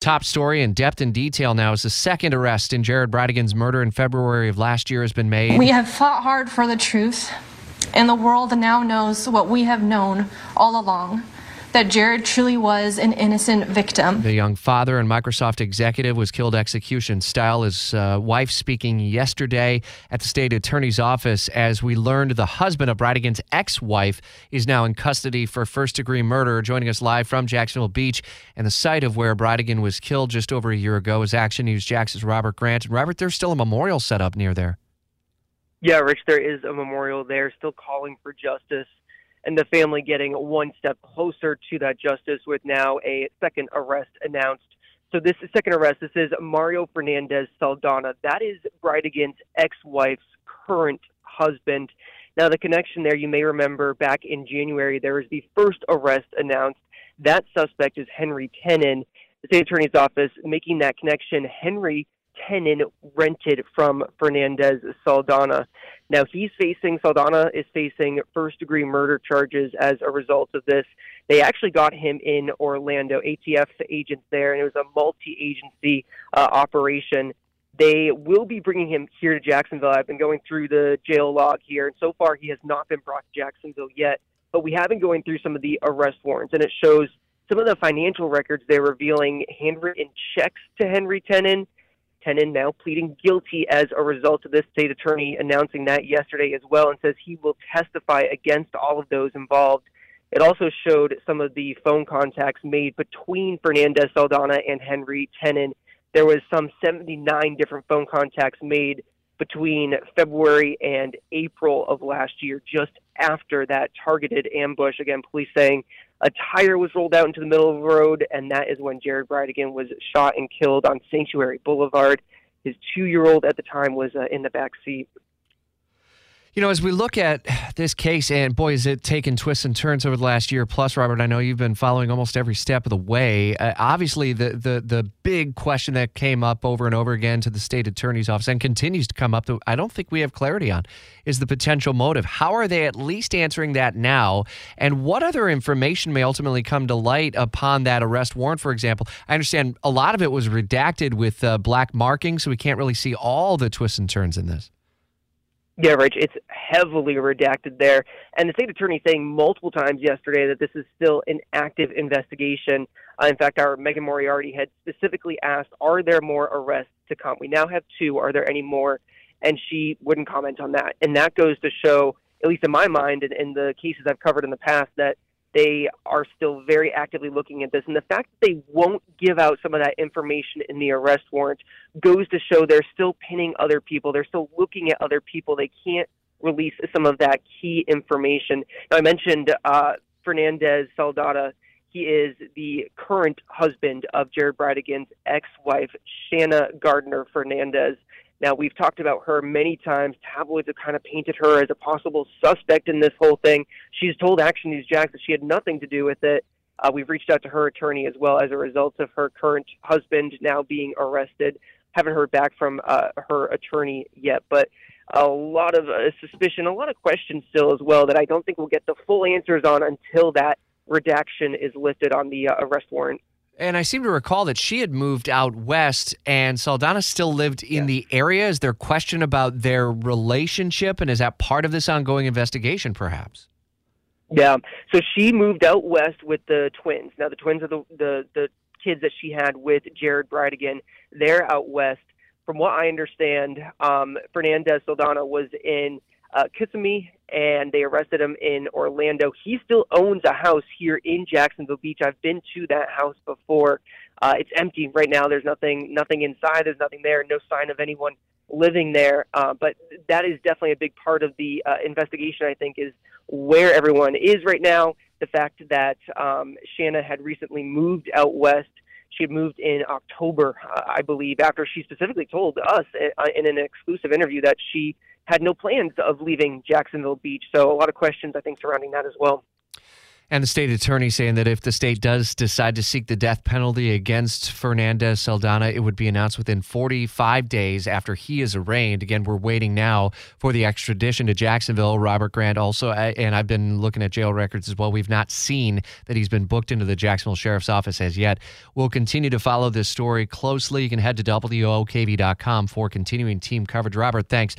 Top story in depth and detail now is the second arrest in Jared Bridegan's murder in February of last year has been made. We have fought hard for the truth, and the world now knows what we have known all along that Jared truly was an innocent victim. The young father and Microsoft executive was killed execution style. His uh, wife speaking yesterday at the state attorney's office as we learned the husband of Bridegan's ex wife is now in custody for first degree murder. Joining us live from Jacksonville Beach and the site of where Bridegan was killed just over a year ago is Action News Jax's Robert Grant. And Robert, there's still a memorial set up near there. Yeah, Rich, there is a memorial there, still calling for justice and the family getting one step closer to that justice with now a second arrest announced. So this second arrest, this is Mario Fernandez Saldana. That is Bridegan's ex-wife's current husband. Now the connection there, you may remember back in January, there was the first arrest announced. That suspect is Henry Tenon. The state attorney's office making that connection. Henry Tenon rented from Fernandez Saldana. Now he's facing Saldana is facing first degree murder charges as a result of this. They actually got him in Orlando, ATF agents there, and it was a multi agency uh, operation. They will be bringing him here to Jacksonville. I've been going through the jail log here, and so far he has not been brought to Jacksonville yet. But we have been going through some of the arrest warrants, and it shows some of the financial records they're revealing handwritten checks to Henry Tenon Tenon now pleading guilty as a result of this state attorney announcing that yesterday as well and says he will testify against all of those involved. It also showed some of the phone contacts made between Fernandez Saldana and Henry Tenon. There was some 79 different phone contacts made between February and April of last year, just after that targeted ambush. Again, police saying a tire was rolled out into the middle of the road, and that is when Jared Bridegan was shot and killed on Sanctuary Boulevard. His two year old at the time was uh, in the back seat. You know, as we look at this case, and boy, has it taken twists and turns over the last year. Plus, Robert, I know you've been following almost every step of the way. Uh, obviously, the, the the big question that came up over and over again to the state attorney's office and continues to come up that I don't think we have clarity on is the potential motive. How are they at least answering that now? And what other information may ultimately come to light upon that arrest warrant, for example? I understand a lot of it was redacted with uh, black markings, so we can't really see all the twists and turns in this. Yeah, Rich, it's heavily redacted there. And the state attorney saying multiple times yesterday that this is still an active investigation. Uh, in fact, our Megan Moriarty had specifically asked, are there more arrests to come? We now have two. Are there any more? And she wouldn't comment on that. And that goes to show, at least in my mind and in the cases I've covered in the past, that they are still very actively looking at this. And the fact that they won't give out some of that information in the arrest warrant goes to show they're still pinning other people. They're still looking at other people. They can't release some of that key information. Now, I mentioned uh, Fernandez Saldana. He is the current husband of Jared Bridegan's ex wife, Shanna Gardner Fernandez. Now, we've talked about her many times. Tabloids have kind of painted her as a possible suspect in this whole thing. She's told Action News Jax that she had nothing to do with it. Uh, we've reached out to her attorney as well as a result of her current husband now being arrested. Haven't heard back from uh, her attorney yet, but a lot of uh, suspicion, a lot of questions still as well that I don't think we'll get the full answers on until that redaction is lifted on the uh, arrest warrant. And I seem to recall that she had moved out west and Saldana still lived in yeah. the area. Is there question about their relationship? And is that part of this ongoing investigation, perhaps? Yeah. So she moved out west with the twins. Now, the twins are the, the, the kids that she had with Jared Bridegan. They're out west. From what I understand, um, Fernandez Saldana was in uh, Kissimmee, and they arrested him in Orlando. He still owns a house here in Jacksonville Beach. I've been to that house before. Uh, it's empty right now. There's nothing, nothing inside. There's nothing there. No sign of anyone living there. Uh, but that is definitely a big part of the uh, investigation. I think is where everyone is right now. The fact that um, Shanna had recently moved out west. She had moved in October, uh, I believe, after she specifically told us uh, in an exclusive interview that she had no plans of leaving Jacksonville Beach. So a lot of questions, I think, surrounding that as well. And the state attorney saying that if the state does decide to seek the death penalty against Fernandez Saldana, it would be announced within 45 days after he is arraigned. Again, we're waiting now for the extradition to Jacksonville. Robert Grant also, uh, and I've been looking at jail records as well. We've not seen that he's been booked into the Jacksonville Sheriff's Office as yet. We'll continue to follow this story closely. You can head to WOKV.com for continuing team coverage. Robert, thanks.